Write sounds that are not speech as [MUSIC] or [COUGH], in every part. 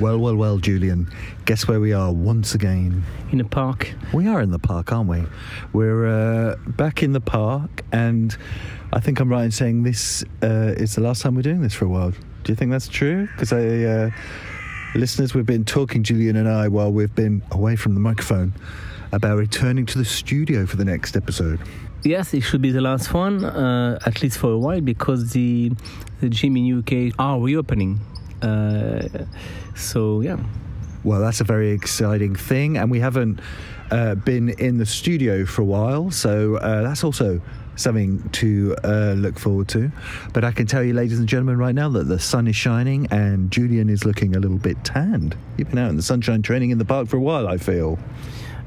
Well, well, well, Julian. Guess where we are once again? In a park. We are in the park, aren't we? We're uh, back in the park, and I think I'm right in saying this uh, is the last time we're doing this for a while. Do you think that's true? Because I, uh, listeners, we've been talking, Julian and I, while we've been away from the microphone, about returning to the studio for the next episode. Yes, it should be the last one, uh, at least for a while, because the the gym in UK are reopening. So yeah. Well, that's a very exciting thing, and we haven't uh, been in the studio for a while, so uh, that's also something to uh, look forward to. But I can tell you, ladies and gentlemen, right now that the sun is shining and Julian is looking a little bit tanned. You've been out in the sunshine training in the park for a while, I feel.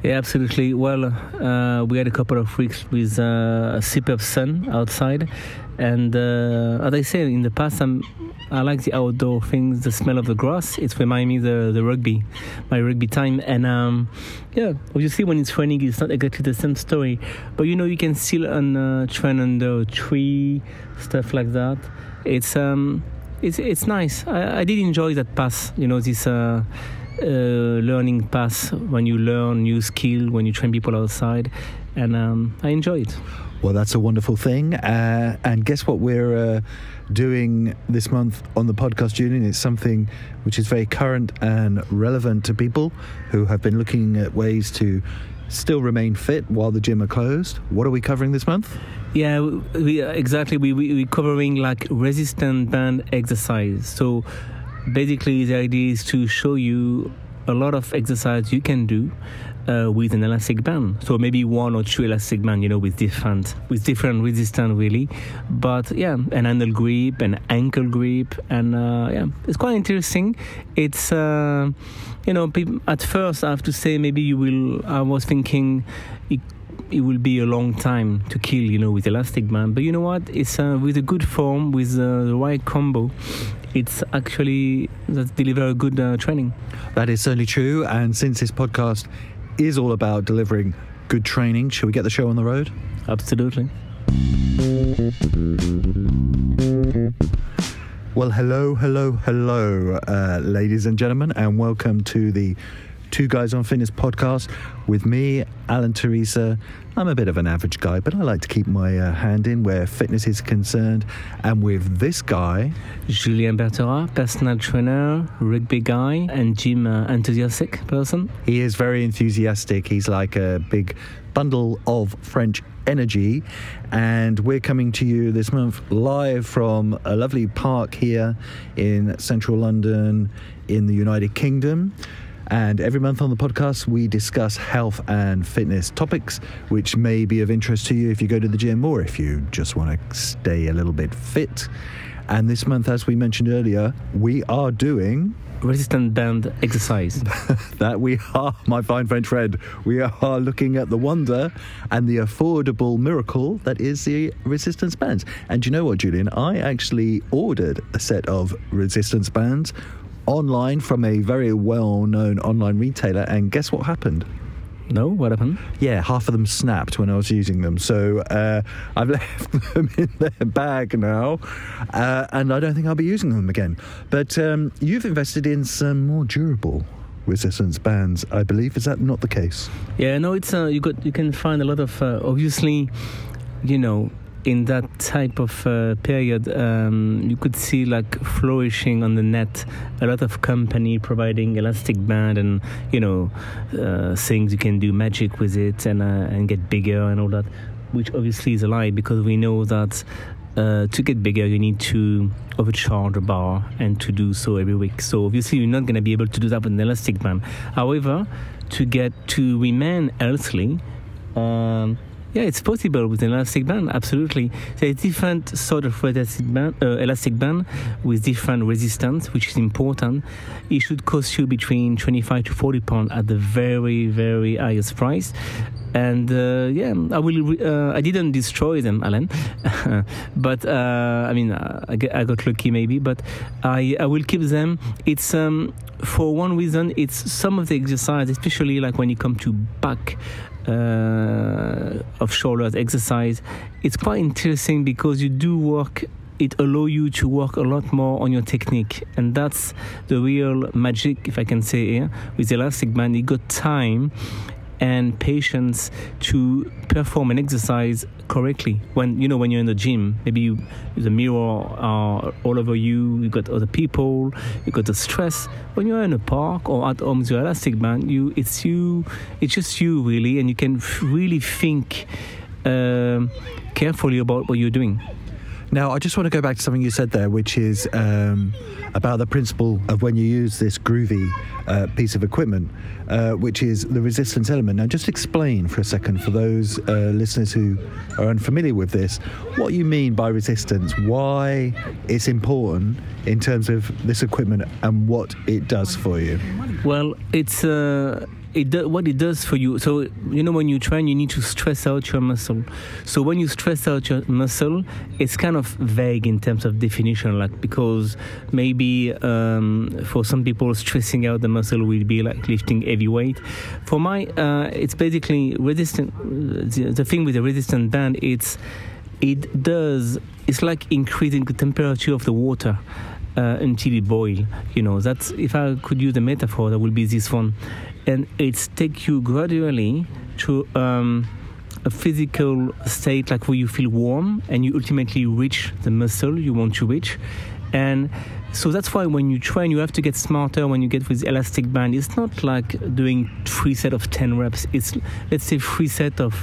Yeah, absolutely. Well, uh, we had a couple of weeks with uh, a superb sun outside, and uh, as I said in the past, I'm, I like the outdoor things, the smell of the grass. It reminds me the the rugby, my rugby time, and um, yeah, obviously when it's raining, it's not exactly the same story, but you know you can still uh, train under a tree, stuff like that. It's um, it's it's nice. I, I did enjoy that pass. You know this. Uh, uh, learning path when you learn new skill when you train people outside and um, i enjoy it well that's a wonderful thing. Uh, and guess what we're uh, doing this month on the podcast julian it's something which is very current and relevant to people who have been looking at ways to still remain fit while the gym are closed. What are we covering this month? Yeah we, exactly. We, we, we're covering like resistant band exercise. So basically the idea is to show you a lot of exercise you can do uh, with an elastic band. So maybe one or two elastic band, you know, with different with different resistance really. But yeah, an handle grip, an ankle grip, and uh, yeah, it's quite interesting. It's uh, you know, at first I have to say maybe you will. I was thinking. It, it will be a long time to kill, you know, with elastic band. But you know what? It's uh, with a good form, with uh, the right combo it's actually that deliver a good uh, training. That is certainly true. And since this podcast is all about delivering good training, shall we get the show on the road? Absolutely. Well, hello, hello, hello, uh, ladies and gentlemen, and welcome to the Two Guys on Fitness podcast with me, Alan Teresa. I'm a bit of an average guy, but I like to keep my uh, hand in where fitness is concerned. And with this guy, Julien Bertera, personal trainer, rugby guy, and gym uh, enthusiastic person. He is very enthusiastic. He's like a big bundle of French energy. And we're coming to you this month live from a lovely park here in central London in the United Kingdom. And every month on the podcast, we discuss health and fitness topics, which may be of interest to you if you go to the gym or if you just want to stay a little bit fit. And this month, as we mentioned earlier, we are doing resistant band exercise. [LAUGHS] that we are, my fine French friend, we are looking at the wonder and the affordable miracle that is the resistance bands. And you know what, Julian? I actually ordered a set of resistance bands online from a very well known online retailer, and guess what happened? No, what happened? Yeah, half of them snapped when I was using them. So uh, I've [LAUGHS] left them in their bag now, uh, and I don't think I'll be using them again. But um, you've invested in some more durable resistance bands, I believe. Is that not the case? Yeah, no, it's uh, you got you can find a lot of uh, obviously, you know, in that type of uh, period, um, you could see like flourishing on the net a lot of company providing elastic band and you know uh, things you can do magic with it and uh, and get bigger and all that, which obviously is a lie because we know that. Uh, to get bigger, you need to overcharge a bar and to do so every week. So obviously, you're not going to be able to do that with an elastic band. However, to get to remain healthy, um, yeah, it's possible with an elastic band, absolutely. There's different sort of elastic band, uh, elastic band with different resistance, which is important. It should cost you between 25 to 40 pounds at the very, very highest price. And uh, yeah, I will. Uh, I didn't destroy them, Alan, [LAUGHS] but uh, I mean, I, I, got lucky maybe. But I, I will keep them. It's um, for one reason. It's some of the exercise, especially like when you come to back uh, of shoulders exercise, it's quite interesting because you do work it allow you to work a lot more on your technique, and that's the real magic, if I can say here, with elastic band. You got time and patience to perform an exercise correctly. When you know when you're in the gym maybe you the mirror uh, all over you you got other people you got the stress. When you're in a park or at home with your elastic band you it's you it's just you really and you can really think um, carefully about what you're doing now, I just want to go back to something you said there, which is um, about the principle of when you use this groovy uh, piece of equipment, uh, which is the resistance element. Now, just explain for a second for those uh, listeners who are unfamiliar with this what you mean by resistance, why it's important in terms of this equipment, and what it does for you. Well, it's uh, it do, what it does for you. So you know when you train, you need to stress out your muscle. So when you stress out your muscle, it's kind of vague in terms of definition, like because maybe um, for some people stressing out the muscle will be like lifting heavy weight. For my, uh, it's basically resistant. The, the thing with the resistant band, it's it does. It's like increasing the temperature of the water. Uh, until it boil. You know, that's if I could use a metaphor, that would be this one and it takes you gradually to um, a physical state like where you feel warm and you ultimately reach the muscle you want to reach. And so that's why when you train you have to get smarter when you get with elastic band. It's not like doing three set of 10 reps. It's let's say three set of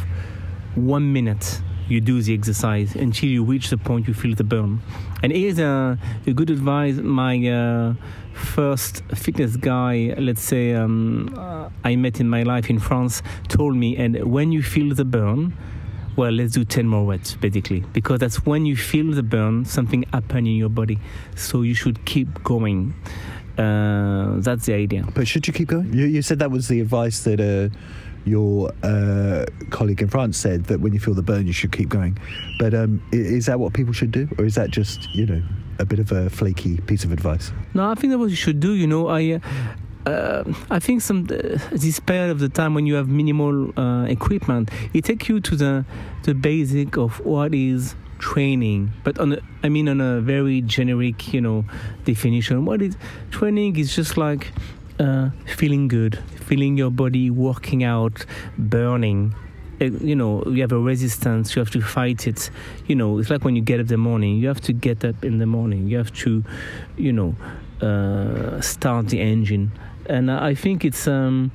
one minute you do the exercise until you reach the point you feel the burn and here's a, a good advice my uh, first fitness guy, let's say um, uh, I met in my life in France, told me, and when you feel the burn, well, let's do 10 more reps, basically, because that's when you feel the burn, something happen in your body. So you should keep going. Uh, that's the idea. But should you keep going? You, you said that was the advice that uh, your uh, colleague in France said that when you feel the burn, you should keep going. But um, is that what people should do, or is that just you know a bit of a flaky piece of advice? No, I think that what you should do. You know, I. Uh, I think some uh, this period of the time when you have minimal uh, equipment, it takes you to the the basic of what is training. But on a, I mean on a very generic, you know, definition. What is training is just like uh, feeling good, feeling your body working out, burning, uh, you know you have a resistance you have to fight it. You know it's like when you get up in the morning you have to get up in the morning. You have to you know uh, start the engine. And i think it's um,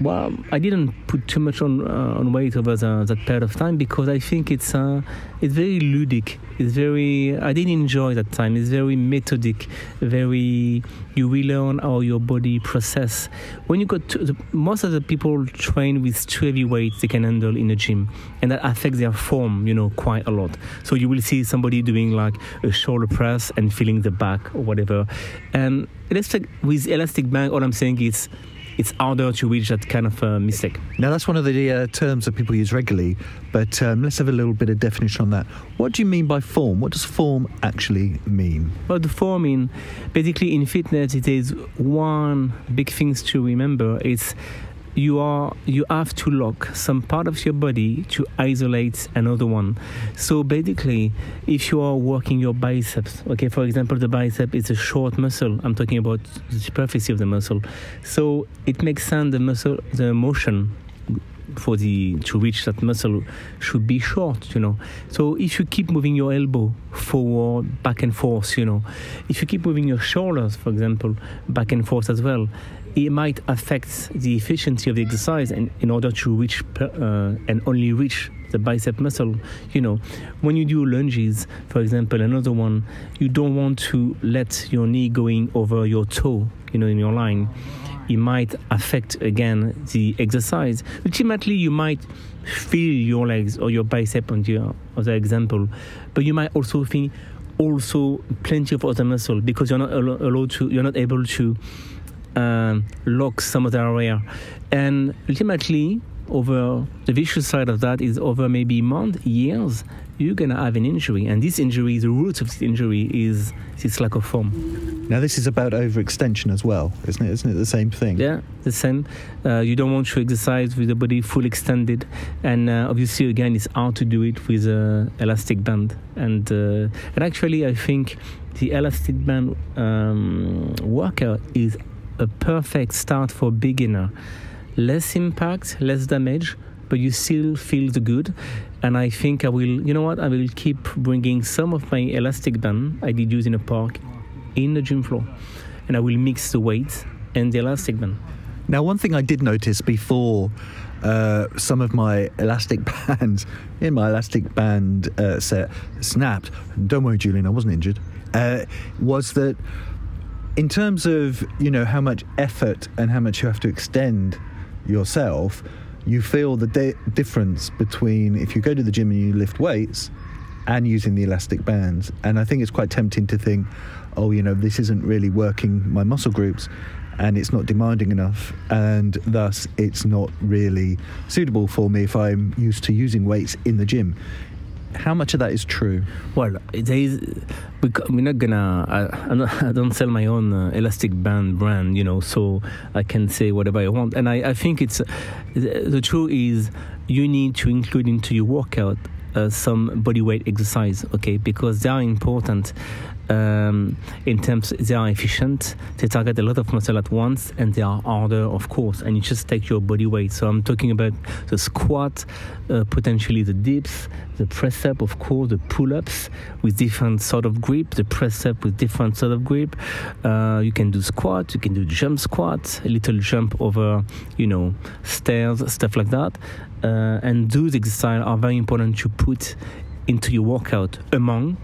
well, I didn't put too much on uh, on weight over the, that period of time because I think it's uh, it's very ludic. It's very I didn't enjoy that time. It's very methodic. Very you relearn how your body process. When you got to the, most of the people train with too heavy weights they can handle in a gym, and that affects their form. You know quite a lot. So you will see somebody doing like a shoulder press and feeling the back or whatever. And elastic with elastic band, all I'm saying is it's harder to reach that kind of uh, mistake. Now, that's one of the uh, terms that people use regularly, but um, let's have a little bit of definition on that. What do you mean by form? What does form actually mean? Well, the form in basically in fitness, it is one big thing to remember. It's you are you have to lock some part of your body to isolate another one. So basically if you are working your biceps okay for example the bicep is a short muscle. I'm talking about the superficie of the muscle. So it makes sense the muscle the motion for the to reach that muscle should be short you know. So if you keep moving your elbow forward back and forth you know. If you keep moving your shoulders for example back and forth as well it might affect the efficiency of the exercise and in order to reach uh, and only reach the bicep muscle you know. When you do lunges for example another one you don't want to let your knee going over your toe you know in your line. It might affect again the exercise. Ultimately you might feel your legs or your bicep on the other example but you might also feel also plenty of other muscle because you're not allowed to you're not able to um, lock some of the area. And ultimately, over the vicious side of that is over maybe months, years, you're gonna have an injury, and this injury, the root of this injury is this lack of form. Now, this is about overextension as well, isn't it? Isn't it the same thing? Yeah, the same. Uh, you don't want to exercise with the body full extended, and uh, obviously, again, it's hard to do it with a elastic band. And uh, and actually, I think the elastic band um, workout is a perfect start for beginner. Less impact, less damage, but you still feel the good. And I think I will, you know what, I will keep bringing some of my elastic band I did use in a park in the gym floor. And I will mix the weight and the elastic band. Now, one thing I did notice before uh, some of my elastic [LAUGHS] bands in my elastic band uh, set snapped, don't worry, Julian, I wasn't injured, uh, was that in terms of, you know, how much effort and how much you have to extend yourself, you feel the di- difference between if you go to the gym and you lift weights and using the elastic bands. And I think it's quite tempting to think, oh, you know, this isn't really working my muscle groups and it's not demanding enough, and thus it's not really suitable for me if I'm used to using weights in the gym. How much of that is true? Well, there is. We're not gonna. I, [LAUGHS] I don't sell my own uh, elastic band brand, you know, so I can say whatever I want. And I, I think it's the, the truth is you need to include into your workout uh, some body weight exercise, okay, because they are important. Um, in terms, they are efficient. They target a lot of muscle at once, and they are harder, of course. And you just take your body weight. So I'm talking about the squat, uh, potentially the dips, the press up, of course, the pull ups with different sort of grip, the press up with different sort of grip. Uh, you can do squat, you can do jump squat, a little jump over, you know, stairs, stuff like that. Uh, and those exercises are very important to put into your workout among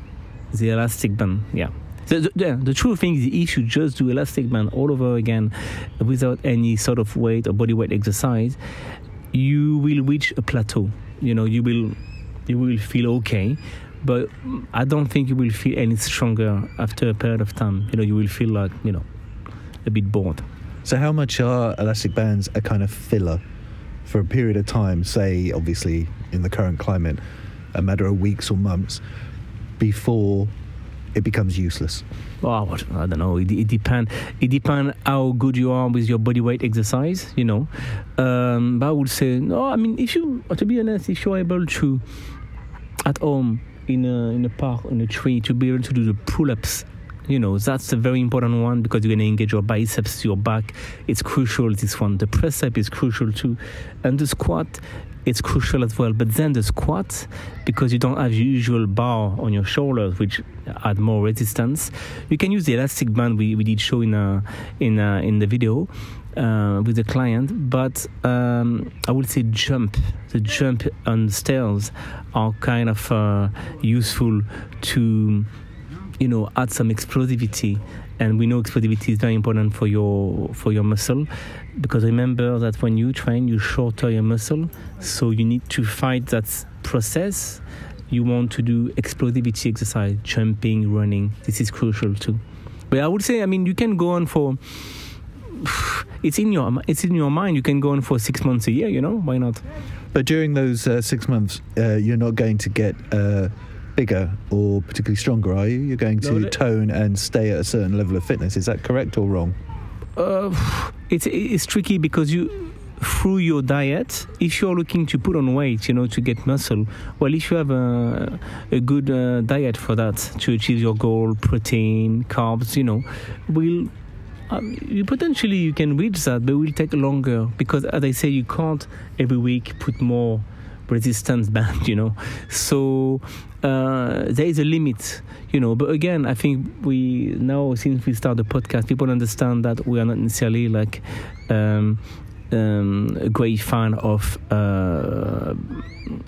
the elastic band. Yeah. The, the, the true thing is if you just do elastic band all over again without any sort of weight or body weight exercise, you will reach a plateau. You know, you will you will feel okay, but I don't think you will feel any stronger after a period of time. You know, you will feel like, you know, a bit bored. So, how much are elastic bands a kind of filler for a period of time? Say, obviously, in the current climate, a matter of weeks or months before it becomes useless. Oh, what- I don't know. It, it depends. It depends how good you are with your body weight exercise. You know, um, but I would say no. I mean, if you, to be honest, if you're able to, at home in a in a park in a tree, to be able to do the pull-ups. You know, that's a very important one because you're going to engage your biceps, your back. It's crucial, this one. The press up is crucial too. And the squat, it's crucial as well. But then the squat, because you don't have your usual bar on your shoulders, which add more resistance, you can use the elastic band we, we did show in uh, in uh, in the video uh, with the client. But um, I would say jump, the jump on stairs are kind of uh, useful to you know add some explosivity and we know explosivity is very important for your for your muscle because remember that when you train you shorter your muscle so you need to fight that process you want to do explosivity exercise jumping running this is crucial too but i would say i mean you can go on for [SIGHS] it's in your it's in your mind you can go on for six months a year you know why not But during those uh, six months, uh, you're not going to get uh, bigger or particularly stronger, are you? You're going to tone and stay at a certain level of fitness. Is that correct or wrong? Uh, [SIGHS] it's it's tricky because you through your diet, if you're looking to put on weight, you know, to get muscle, well, if you have a, a good uh, diet for that to achieve your goal, protein, carbs, you know, will um, you potentially you can reach that, but it will take longer because, as I say, you can't every week put more resistance [LAUGHS] band, you know. So uh, there is a limit, you know. But again, I think we now since we start the podcast, people understand that we are not necessarily like. Um, um, a great fan of uh,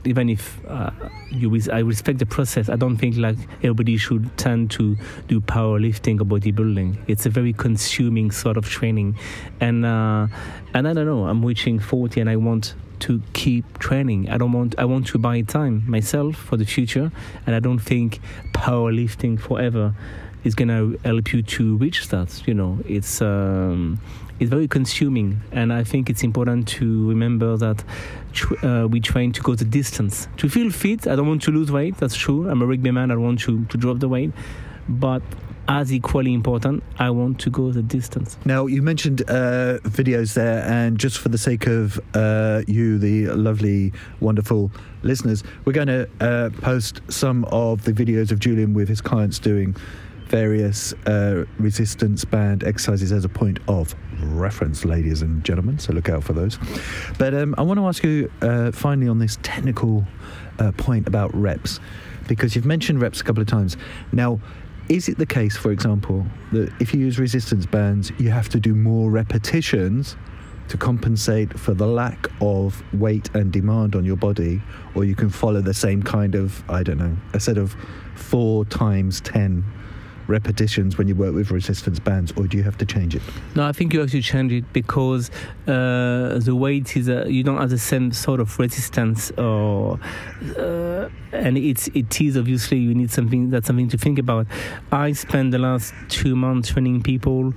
even if uh, you res- I respect the process. I don't think like everybody should tend to do powerlifting or bodybuilding. It's a very consuming sort of training, and uh, and I don't know. I'm reaching 40 and I want to keep training. I don't want I want to buy time myself for the future, and I don't think powerlifting forever is gonna help you to reach that. You know, it's um, it's very consuming, and I think it's important to remember that uh, we train to go the distance to feel fit. I don't want to lose weight. That's true. I'm a rugby man. I want to to drop the weight, but as equally important, I want to go the distance. Now, you mentioned uh, videos there, and just for the sake of uh, you, the lovely, wonderful listeners, we're going to uh, post some of the videos of Julian with his clients doing various uh, resistance band exercises as a point of reference, ladies and gentlemen. So look out for those. But um, I want to ask you uh, finally on this technical uh, point about reps, because you've mentioned reps a couple of times. Now, is it the case, for example, that if you use resistance bands, you have to do more repetitions to compensate for the lack of weight and demand on your body, or you can follow the same kind of, I don't know, a set of four times 10 repetitions when you work with resistance bands, or do you have to change it? No, I think you have to change it because uh, the weight is uh, you don't have the same sort of resistance, or uh, and it's it is obviously you need something that's something to think about. I spent the last two months training people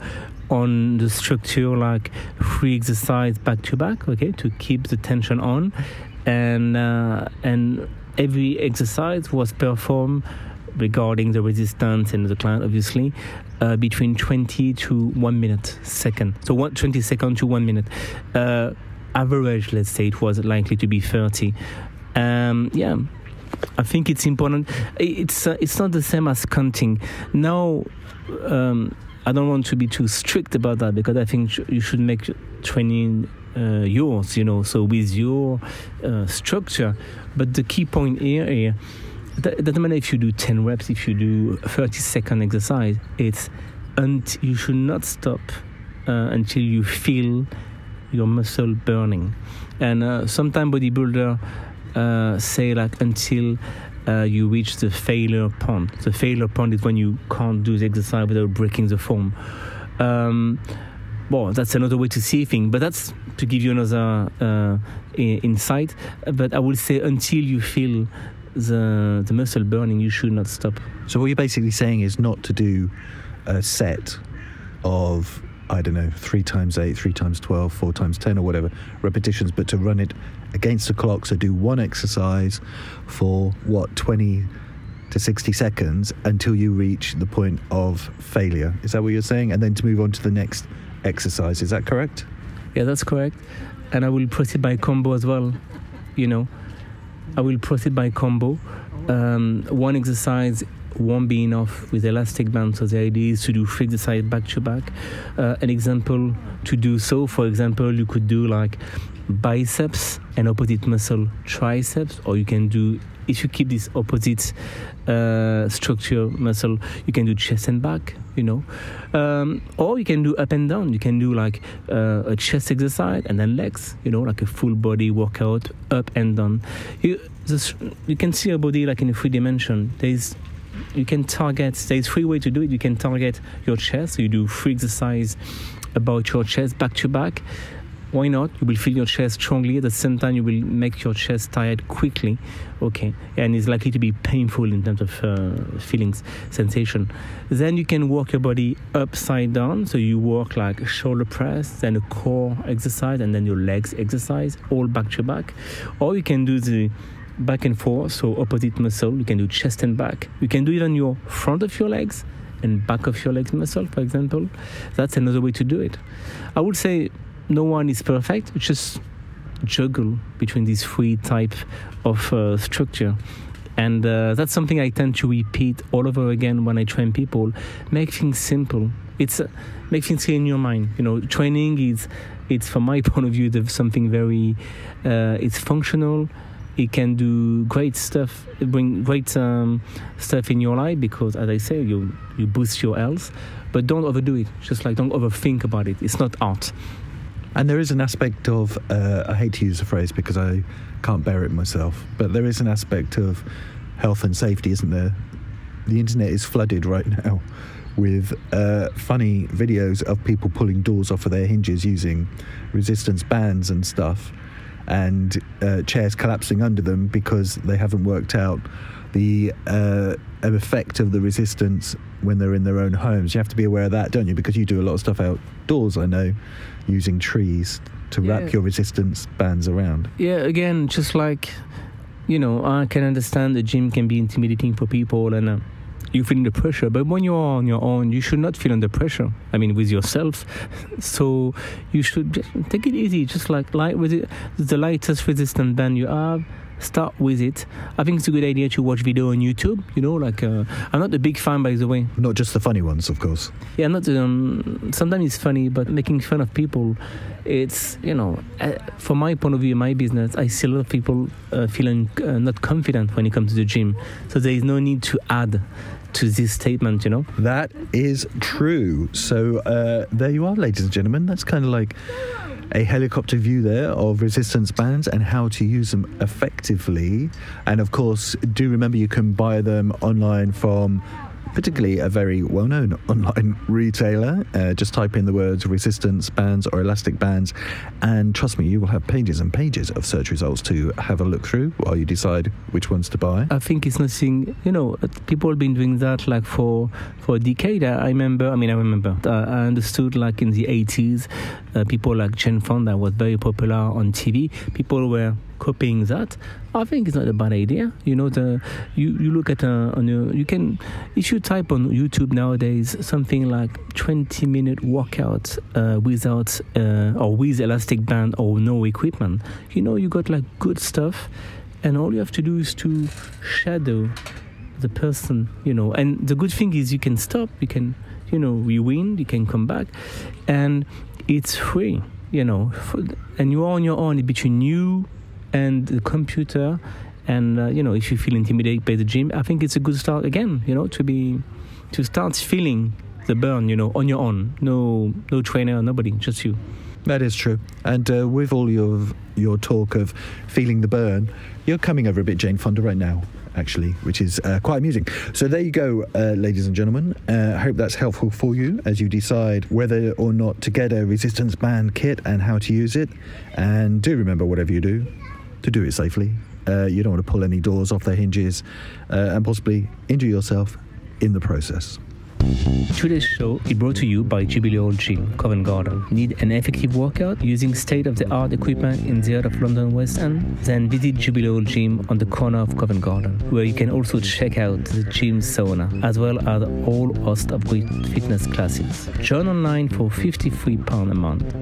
on the structure like free exercise back to back, okay, to keep the tension on, and uh, and every exercise was performed regarding the resistance and the client, obviously, uh, between 20 to 1 minute second. So one, 20 second to 1 minute. Uh, average, let's say it was likely to be 30. Um, yeah. I think it's important. It's uh, it's not the same as counting. Now, um, I don't want to be too strict about that because I think you should make training uh, yours, you know, so with your uh, structure. But the key point here, here it doesn't matter if you do 10 reps, if you do 30 second exercise, it's and you should not stop uh, until you feel your muscle burning. And uh, sometimes bodybuilder uh, say like until uh, you reach the failure point. The failure point is when you can't do the exercise without breaking the form. Um, well, that's another way to see things, but that's to give you another uh, insight. But I would say until you feel the the muscle burning, you should not stop. So what you're basically saying is not to do a set of I don't know three times eight, three times twelve, four times ten, or whatever repetitions, but to run it against the clock. So do one exercise for what twenty to 60 seconds until you reach the point of failure. Is that what you're saying? And then to move on to the next exercise. Is that correct? Yeah, that's correct. And I will proceed by combo as well. You know, I will proceed by combo. Um, one exercise won't be enough with elastic band, so the idea is to do three exercises back to back. Uh, an example to do so, for example, you could do like biceps and opposite muscle triceps, or you can do if you keep this opposite uh, structure muscle, you can do chest and back, you know, um, or you can do up and down. You can do like uh, a chest exercise and then legs, you know, like a full body workout, up and down. You this, you can see your body like in a three dimension. There's you can target. There's three way to do it. You can target your chest. So you do three exercise about your chest back to back why not? You will feel your chest strongly. At the same time, you will make your chest tired quickly. Okay, and it's likely to be painful in terms of uh, feelings, sensation. Then you can work your body upside down. So you work like shoulder press, then a core exercise, and then your legs exercise, all back to back. Or you can do the back and forth, so opposite muscle. You can do chest and back. You can do even your front of your legs and back of your legs muscle, for example. That's another way to do it. I would say no one is perfect. Just juggle between these three type of uh, structure. And uh, that's something I tend to repeat all over again when I train people. Make things simple. It's uh, make things clear in your mind. You know, training is it's from my [LAUGHS] point of view something very uh, it's functional. It can do great stuff, bring great um, stuff in your life because, as I say, you you boost your health. But don't overdo it. Just like don't overthink about it. It's not art. And there is an aspect of, uh, I hate to use the phrase because I can't bear it myself, but there is an aspect of health and safety, isn't there? The internet is flooded right [LAUGHS] now with uh, funny videos of people pulling doors off of their hinges using resistance bands and stuff. and uh, chairs collapsing under them because they haven't worked out the uh, effect of the resistance when they're in their own homes. You have to be aware of that, don't you? Because you do a lot of stuff outdoors, I know, using trees to Yeah. wrap your resistance bands around. Yeah, again, just like, you know, I can understand the gym can be intimidating for people and uh, you feel the pressure, but when you are on your own, you should not feel under pressure. I mean, with yourself. [LAUGHS] So you should just take it easy, just like light with it, the lightest resistance band you have. Start with it. I think it's a good idea to watch video on YouTube. You know, like uh, I'm not a big fan, by the way. Not just the funny ones, of course. Yeah, not um, sometimes it's funny, but making fun of people, it's you know, uh, from my point of view, in my business, I see a lot of people uh, feeling uh, not confident when it comes to the gym. So there is no need to add to this statement, you know. That is true. So uh, there you are, ladies and gentlemen. That's kind of like a helicopter view there of resistance bands and how to use them effectively. And of course, do remember you can buy them online from particularly a very well known online retailer. Uh, just type in the words resistance bands or elastic bands, and trust me, you will have pages and pages of search results to have a look through while you decide which ones to buy. I think it's nothing, you know, people have been doing that like for for a decade. I remember, I mean, I remember, uh, I understood like in the 80s, uh, people like Jane Fonda was very popular on TV. People were copying that. I think it's not a bad idea. You know, the you, you look at uh, on your, you can if you type on YouTube nowadays something like 20 minute workout uh, without uh, or with elastic band or no equipment. You know, you got like good stuff, and all you have to do is to shadow the person. You know, and the good thing is you can stop. You can you know rewind. You can come back, and it's free. You know, and you are on your own between you and the computer and uh, you know if you feel intimidated by the gym i think it's a good start again you know to be to start feeling the burn you know on your own no no trainer nobody just you That is true. And uh, with all your your talk of feeling the burn, you're coming over a bit Jane Fonda right now, actually, which is uh, quite amusing. So there you go, uh, ladies and gentlemen. Uh, I hope that's helpful for you as you decide whether or not to get a resistance band kit and how to use it. And do remember, whatever you do, to do it safely. Uh, you don't want to pull any doors off their hinges uh, and possibly injure yourself in the process. Today's show is brought to you by Jubilee Hall Gym, Covent Garden. Need an effective workout using state-of-the-art equipment in the heart of London West End? Then visit Jubilee Hall Gym on the corner of Covent Garden, where you can also check out the gym sauna, as well as all host of great fitness classes. Join online for £53 a month,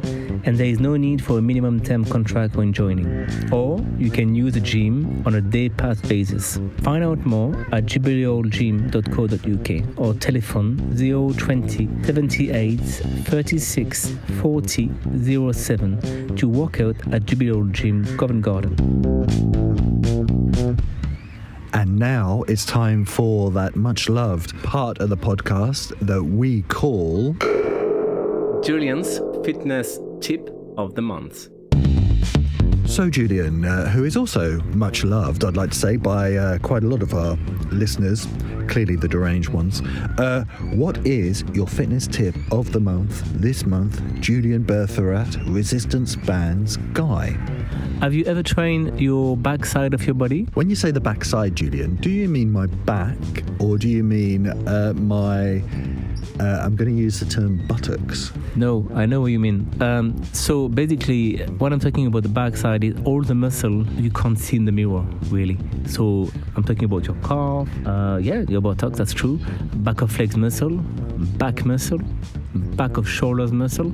and there is no need for a minimum term contract when joining. Or you can use the gym on a day pass basis. Find out more at jubileehallgym.co.uk or telephone 020 78 36 40 07 to work out at Jubilee Hall Gym, Covent Garden. And now it's time for that much loved part of the podcast that we call Julian's fitness tip of the month. So Julian, uh, who is also much loved, I'd like to say, by uh, quite a lot of our listeners, clearly the deranged ones. Uh, what is your fitness tip of the month this month, Julian Bertherat, resistance bands guy? Have you ever trained your backside of your body? When you say the backside, Julian, do you mean my back or do you mean uh, my? Uh, I'm going to use the term buttocks. No, I know what you mean. Um, so basically, what I'm talking about the backside is all the muscle you can't see in the mirror, really. So I'm talking about your calf, uh, yeah, your buttocks, that's true. Back of legs muscle, back muscle, back of shoulders muscle.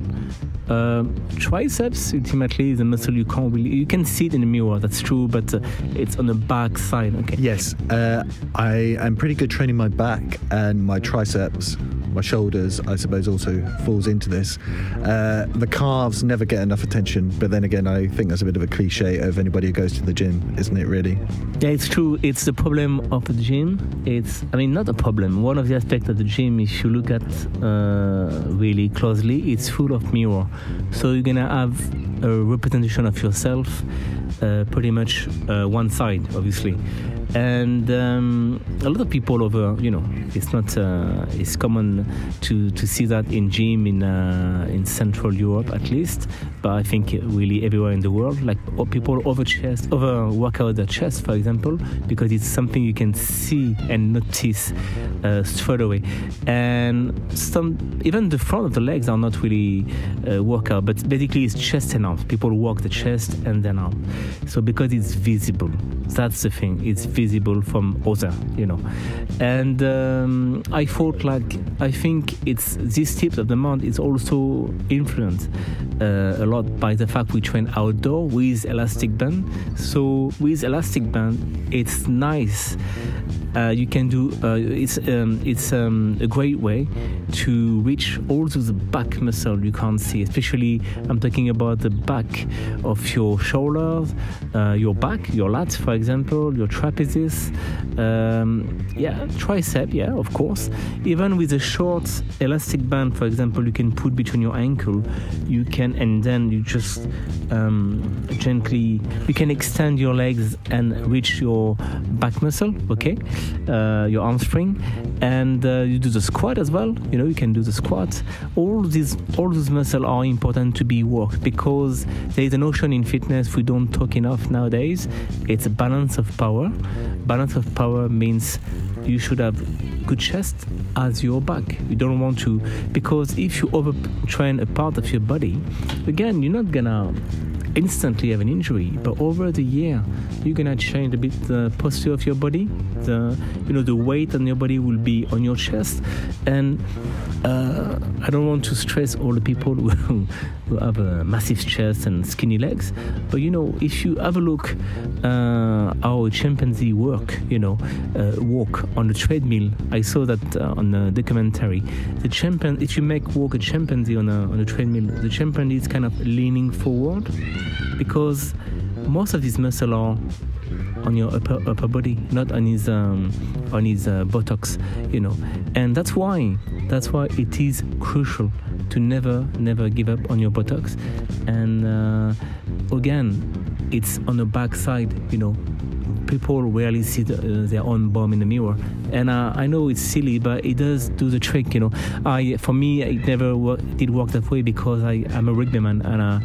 Uh, triceps ultimately is a muscle you can't really you can see it in the mirror that's true but uh, it's on the back side okay Yes, uh, I am pretty good training my back and my triceps. My shoulders, I suppose, also falls into this. Uh, the calves never get enough attention, but then again, I think that's a bit of a cliche of anybody who goes to the gym, isn't it? Really? Yeah, it's true. It's the problem of the gym. It's, I mean, not a problem. One of the aspects of the gym, if you look at uh, really closely, it's full of mirror. So you're gonna have a representation of yourself uh, pretty much uh, one side, obviously. And um, a lot of people over, you know, it's not, uh, it's common to, to see that in gym in uh, in Central Europe at least, but I think really everywhere in the world, like people over chest, over work out their chest, for example, because it's something you can see and notice uh, straight away. And some, even the front of the legs are not really uh, workout, but basically it's chest and arms. People work the chest and then arm. So because it's visible, that's the thing. It's visible from other, you know. And um, I thought like I think it's this tip of the month is also influenced uh, a lot by the fact we train outdoor with elastic band. So with elastic band, it's nice uh, you can do uh, it's um, it's um, a great way to reach all the back muscle you can't see. Especially I'm talking about the back of your shoulders uh, your back your lats for example your trapezius um, yeah tricep yeah of course. Even with a short elastic band for example you can put between your ankle you can and then you just um, gently you can extend your legs and reach your back muscle okay uh, your spring, and uh, you do the squat as well. You know, you can do the squat. All these all these muscles are important to be worked because there is a notion in fitness we don't talk enough nowadays. It's a balance of power. Balance of power means you should have good chest as your back. You don't want to because if you overtrain a part of your body, again, you're not gonna instantly have an injury, but over the year, you're gonna change a bit the posture of your body. The you know the weight on your body will be on your chest, and uh, I don't want to stress all the people [LAUGHS] who, who have a massive chest and skinny legs, but you know if you have a look uh, how a chimpanzee work, you know, uh, walk on the treadmill. I saw that uh, on the documentary. The chimpanzee, if you make walk a chimpanzee on a on a treadmill, the chimpanzee is kind of leaning forward because most of his muscle are on your upper upper body, not on his um, on his uh, buttocks, you know, and that's why that's why it is crucial to never never give up on your buttocks, and uh, again, it's on the back side, you know, people rarely see the, uh, their own bum in the mirror, and uh, I know it's silly, but it does do the trick. You know, I for me it never did work that way because I am a rugbyman, and uh,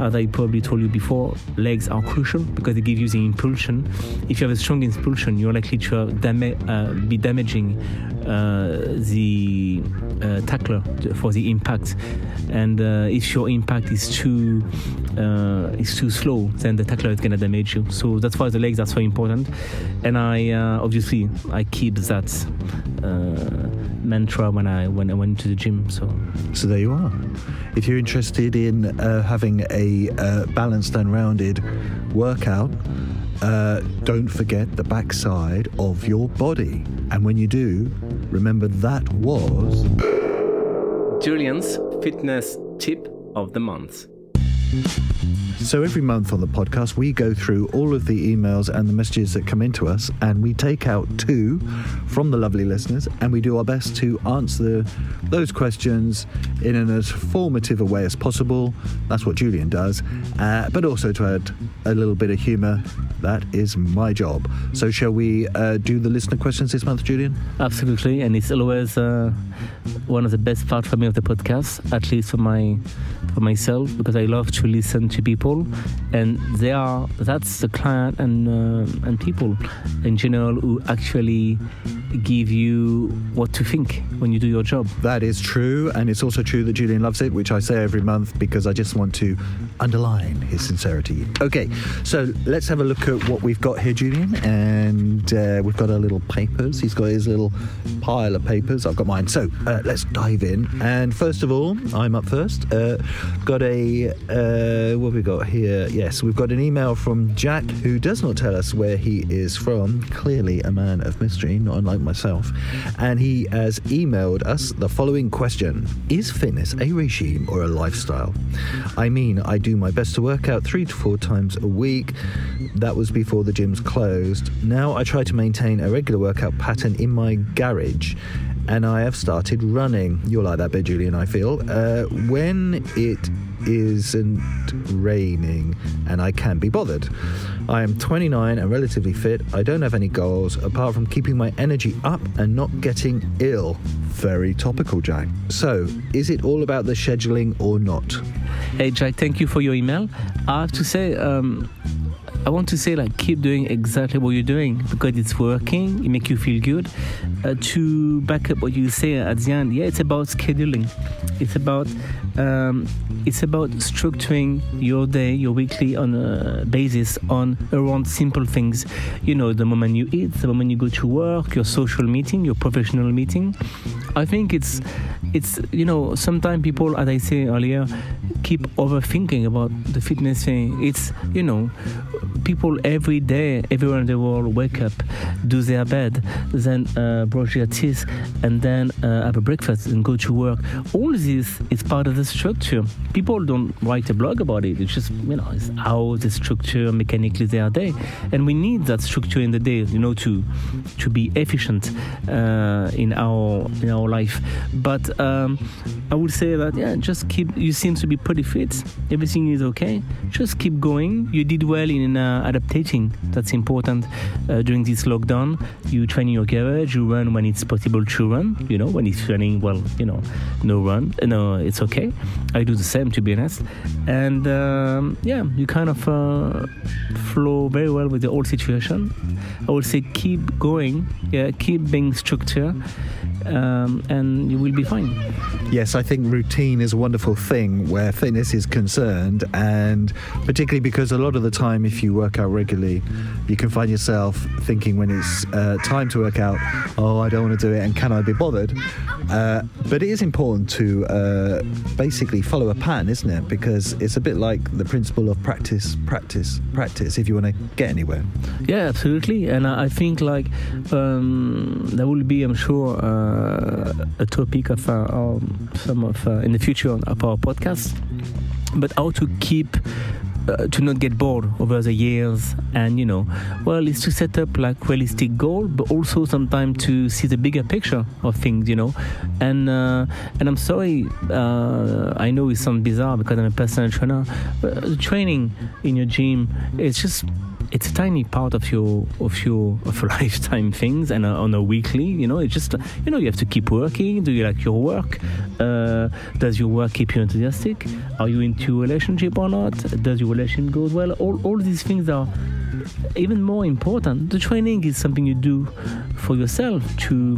as I probably told you before, legs are crucial because they give you the impulsion. If you have a strong impulsion, you're likely to dam- uh, be damaging uh, the uh, tackler for the impact, and if your impact is too is too slow, then the tackler is gonna damage you. So that's why the legs are so important, and I obviously I keep that uh, mantra when I when I went to the gym. So, so there you are. If you're interested in uh, having a uh, balanced and rounded workout, uh, don't forget the backside of your body. And when you do, remember that was Julian's fitness tip of the month. So every month on the podcast, we go through all of the emails and the messages that come into us, and we take out two from the lovely listeners, and we do our best to answer those questions in an as formative a way as possible. That's what Julian does, uh, but also to add a little bit of humour. That is my job. So shall we uh, do the listener questions this month, Julian? Absolutely, and it's always uh, one of the best parts for me of the podcast, at least for my for myself, because I love to listen to people, and they are that's the client and uh, and people in general who actually give you what to think when you do your job. That is true, and it's also true that Julian loves it, which I say every month because I just want to underline his sincerity. Okay, so let's have a look at what we've got here, Julian, and uh, we've got our little papers. He's got his little pile of papers. I've got mine. So uh, let's dive in. And first of all, I'm up first. Uh, got a uh, what we got here? Yes, we've got an email from Jack who does not tell us where he is from. Clearly, a man of mystery, not unlike myself. And he has emailed us the following question Is fitness a regime or a lifestyle? I mean, I do my best to work out three to four times a week. That was before the gyms closed. Now I try to maintain a regular workout pattern in my garage and I have started running. You'll like that bit, Julian, I feel. Uh, when it isn't raining and I can be bothered. I am 29 and relatively fit. I don't have any goals apart from keeping my energy up and not getting ill. Very topical, Jack. So, is it all about the scheduling or not? Hey, Jack, thank you for your email. I have to say, um, I want to say like keep doing exactly what you're doing because it's working. It makes you feel good. Uh, to back up what you say at the end, yeah, it's about scheduling. It's about um, it's about structuring your day, your weekly on a basis on around simple things. You know, the moment you eat, the moment you go to work, your social meeting, your professional meeting. I think it's it's you know sometimes people, as I say earlier, keep overthinking about the fitness thing. It's you know people every day, everywhere in the world, wake up, do their bed, then uh, brush their teeth, and then uh, have a breakfast and go to work. All this is part of the structure. People don't write a blog about it. It's just you know it's how the structure mechanically their day, and we need that structure in the day, you know, to to be efficient uh, in our in our life. But um, I would say that yeah, just keep. You seem to be pretty fit. Everything is okay. Just keep going. You did well in uh, adapting. That's important uh, during this lockdown. You train in your garage. You run when it's possible to run. You know when it's raining. Well, you know, no run. No, it's okay. I do the same to be honest. And um, yeah, you kind of uh, flow very well with the whole situation. I would say keep going. Yeah, keep being structured. Um, and you will be fine. Yes, think routine is a wonderful thing where fitness is concerned, and particularly because a lot of the time, if you work out regularly, you can find yourself thinking when it's uh, time to work out, oh, I don't want to do it, and can I be bothered? Uh, but it is important to uh, basically follow a pattern, isn't it? Because it's a bit like the principle of practice, practice, practice if you want to get anywhere. Yeah, absolutely. And I think like um, there will be, I'm sure, uh, a topic of uh, um, some of uh, in the future of our podcast. But how to keep uh, to not get bored over the years and you know well it's to set up like realistic goal but also sometimes to see the bigger picture of things you know and uh, and i'm sorry uh, i know it sounds bizarre because i'm a personal trainer but training in your gym it's just it's a tiny part of your of your of [LAUGHS] lifetime things and uh, on a weekly you know it's just you know you have to keep working. Do you like your work? Uh, does your work keep you enthusiastic? Are you into a relationship or not? Does your relationship go well? All, all these things are even more important. The training is something you do for yourself to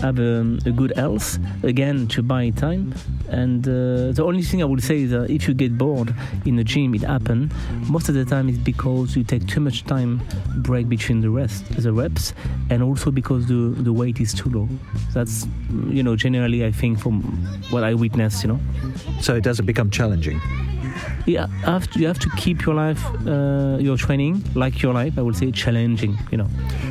have a, a good health again to buy time. And uh, the only thing i would say is that if you get bored in the gym it happens most of the time it's because you take too much time break between the rest the reps and also because the the weight is too low that's you know generally i think from what i witnessed you know So it doesn't become challenging. Yeah have to, you have to keep your life uh, your training like your life i would say challenging you know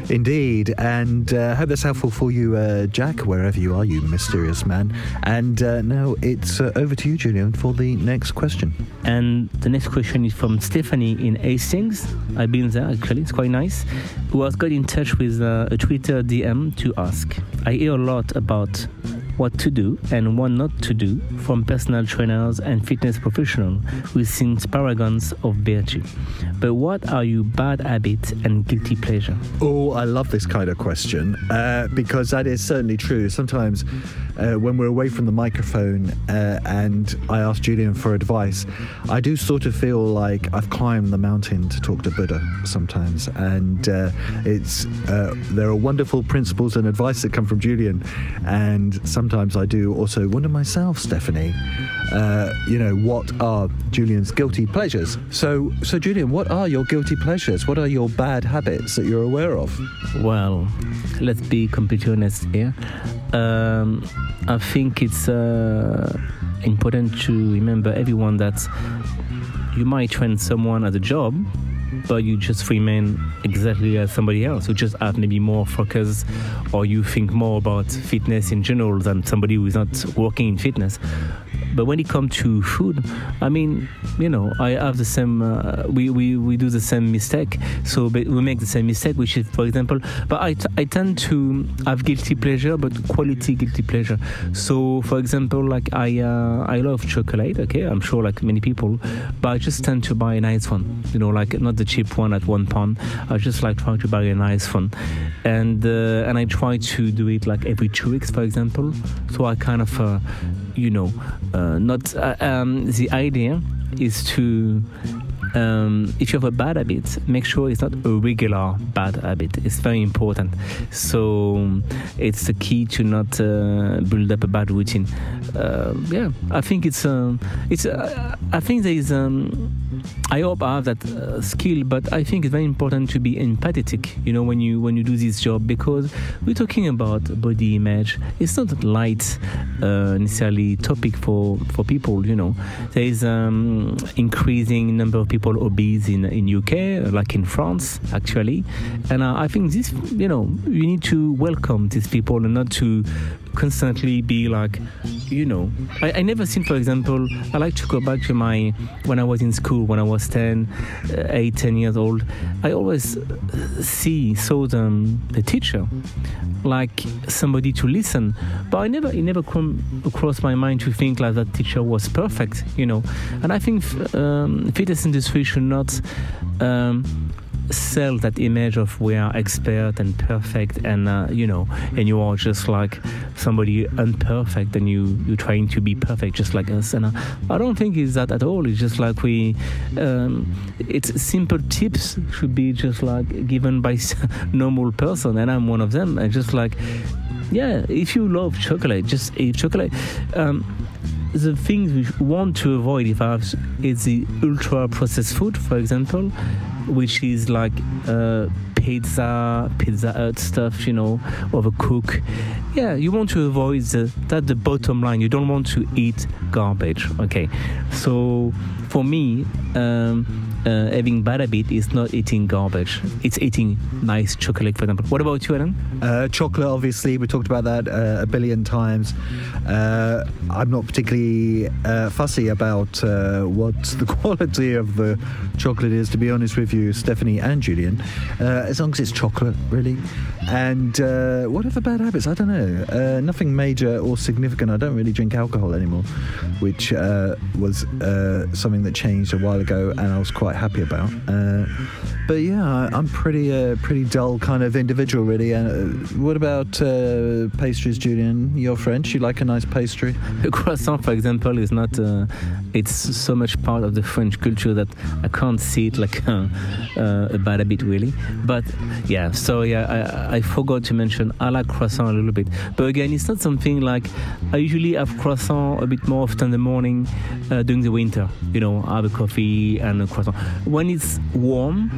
Indeed, and uh, hope that's helpful for you, uh, Jack, wherever you are, you mysterious man. And uh, now it's uh, over to you, Julian, for the next question. And the next question is from Stephanie in Hastings. I've been there actually, it's quite nice. Who has got in touch with uh, a Twitter DM to ask. I hear a lot about what to do and what not to do from personal trainers and fitness professionals who seem paragons of virtue. But what are your bad habits and guilty pleasure? Oh, I love this kind of question uh, because that is certainly true. Sometimes uh, when we're away from the microphone uh, and I ask Julian for advice, I do sort of feel like I've climbed the mountain to talk to Buddha sometimes. And uh, it's uh, there are wonderful principles and advice that come from Julian. And sometimes I do also wonder myself, Stephanie, uh, you know, what are Julian's guilty pleasures? So, so Julian, what are your guilty pleasures? What are your bad habits that you're aware of? Well, let's be completely honest here. Um, I think it's uh, important to remember everyone that you might train someone at a job, but you just remain exactly as somebody else. You just have maybe more focus, or you think more about fitness in general than somebody who is not working in fitness. But when it comes to food, I mean, you know, I have the same. Uh, we, we we do the same mistake. So we make the same mistake, which is, for example, but I, I tend to have guilty pleasure, but quality guilty pleasure. So, for example, like I uh, I love chocolate. Okay, I'm sure like many people, but I just tend to buy a nice one. You know, like not the cheap one at one pound. I just like trying to buy a nice one, and uh, and I try to do it like every two weeks, for example. So I kind of uh, you know, uh, not uh, um, the idea is to um, if you have a bad habit, make sure it's not a regular bad habit. It's very important. So it's the key to not uh, build up a bad routine. Uh, yeah, I think it's um, it's. Uh, I think there is. Um, I hope I have that uh, skill, but I think it's very important to be empathetic. You know, when you when you do this job, because we're talking about body image. It's not a light uh, necessarily topic for for people. You know, there is um, increasing number of people obese in in UK, like in France, actually, and uh, I think this. You know, you need to welcome these people and not to constantly be like, you know, I, I never seen, for example, I like to go back to my when I was in school when I was 10, uh, 8, 10 years old. I always see saw them the teacher like somebody to listen, but I never it never come across my mind to think like that teacher was perfect, you know. And I think um, fitness industry should not. Um, sell that image of we are expert and perfect and uh, you know and you are just like somebody unperfect and you you're trying to be perfect just like us. And uh, I don't think it's that at all. It's just like we um, it's simple tips should be just like given by [LAUGHS] normal person and I'm one of them. And just like yeah if you love chocolate just eat chocolate. Um, the things we want to avoid if I have is the ultra processed food, for example, which is like uh, pizza, Pizza Hut stuff, you know, overcook. Yeah, you want to avoid the, that the bottom line. You don't want to eat garbage. Okay, so for me. Um, uh, having is not eating garbage. It's eating nice chocolate, for example. What about you, Alan? Uh, chocolate, obviously, we talked about that uh, a billion times. Uh, I'm not particularly uh, fussy about uh, what the [LAUGHS] quality of the chocolate is, to be honest with you, Stephanie and Julian, as long as it's chocolate, really. And what are the bad habits? I don't know. nothing major or significant. I don't really drink alcohol anymore, which was something that changed a while ago, and I was quite happy about. Uh, but yeah, I'm pretty uh, pretty dull kind of individual, really. Uh, what about uh, pastries, Julian? You're French. You like a nice pastry? [LAUGHS] A croissant, for example, is not. Uh, it's so much part of the French culture that I can't see it like [LAUGHS] uh, a bad habit, really. But yeah, so yeah, I, I forgot to mention I like croissant a little bit. But again, it's not something like I usually have croissant a bit more often in the morning during the winter. You know, I have a coffee and a croissant. When it's warm,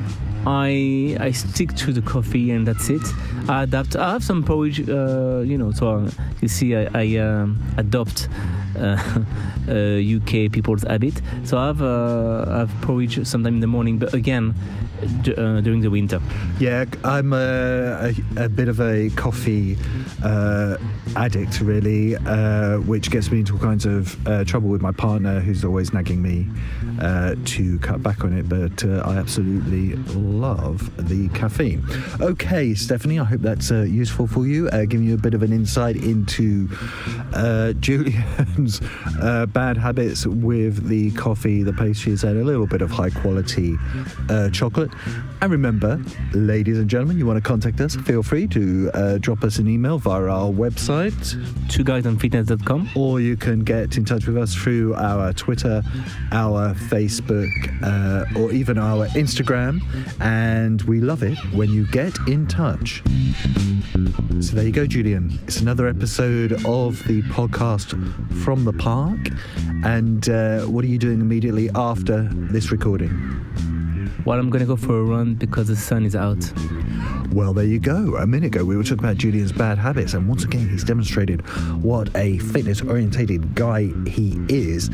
I I stick to the coffee and that's it. I adapt. I have some porridge, uh, you know. So you see, I, I um, adopt uh, UK [LAUGHS] uh, people's habit. So I have uh, I have porridge sometime in the morning, but again, d- uh, during the winter. Yeah, I'm a, a, a bit of a coffee uh, addict, really, uh, which gets me into all kinds of uh, trouble with my partner, who's always nagging me uh, to cut back on it. But uh, I absolutely love the caffeine. Okay, Stephanie, I hope that's useful for you, giving you a bit of an insight into [LAUGHS] Julian's bad habits with the coffee, the pastries, and a little bit of high quality chocolate. And remember, ladies and gentlemen, you want to contact us, feel free to uh, drop us an email via our website, twoguysonfitness.com, or you can get in touch with us through our Twitter, our Facebook, uh, or even our Instagram. And we love it when you get in touch. So there you go, Julian. It's another episode of the podcast from the park. And uh, what are you doing immediately after this recording? Well, I'm gonna go for a run because the sun is out. Well, there you go. A minute ago, we were talking about Julian's bad habits, and once again, he's demonstrated what a fitness orientated guy he is.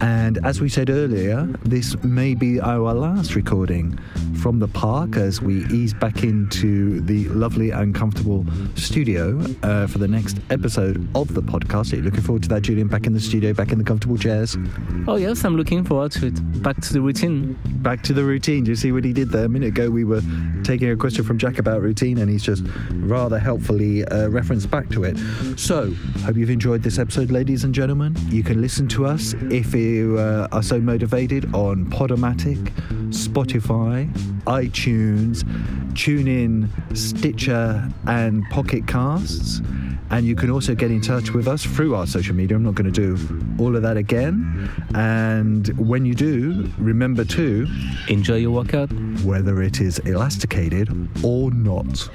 And as we said earlier, this may be our last recording from the park as we ease back into the lovely and comfortable studio uh, for the next episode of the podcast. Are you looking forward to that, Julian? Back in the studio, back in the comfortable chairs? Oh, yes, I'm looking forward to it. Back to the routine. Back to the routine. Do you see what he did there? A minute ago, we were taking a question from Jack about routine, and he's just rather helpfully uh, referenced back to it. So, hope you've enjoyed this episode, ladies and gentlemen. You can listen to us if you uh, are so motivated on Podomatic, Spotify, iTunes, TuneIn, Stitcher, and Pocket Casts. And you can also get in touch with us through our social media. I'm not going to do all of that again. And when you do, remember to enjoy your workout, whether it is elasticated or not.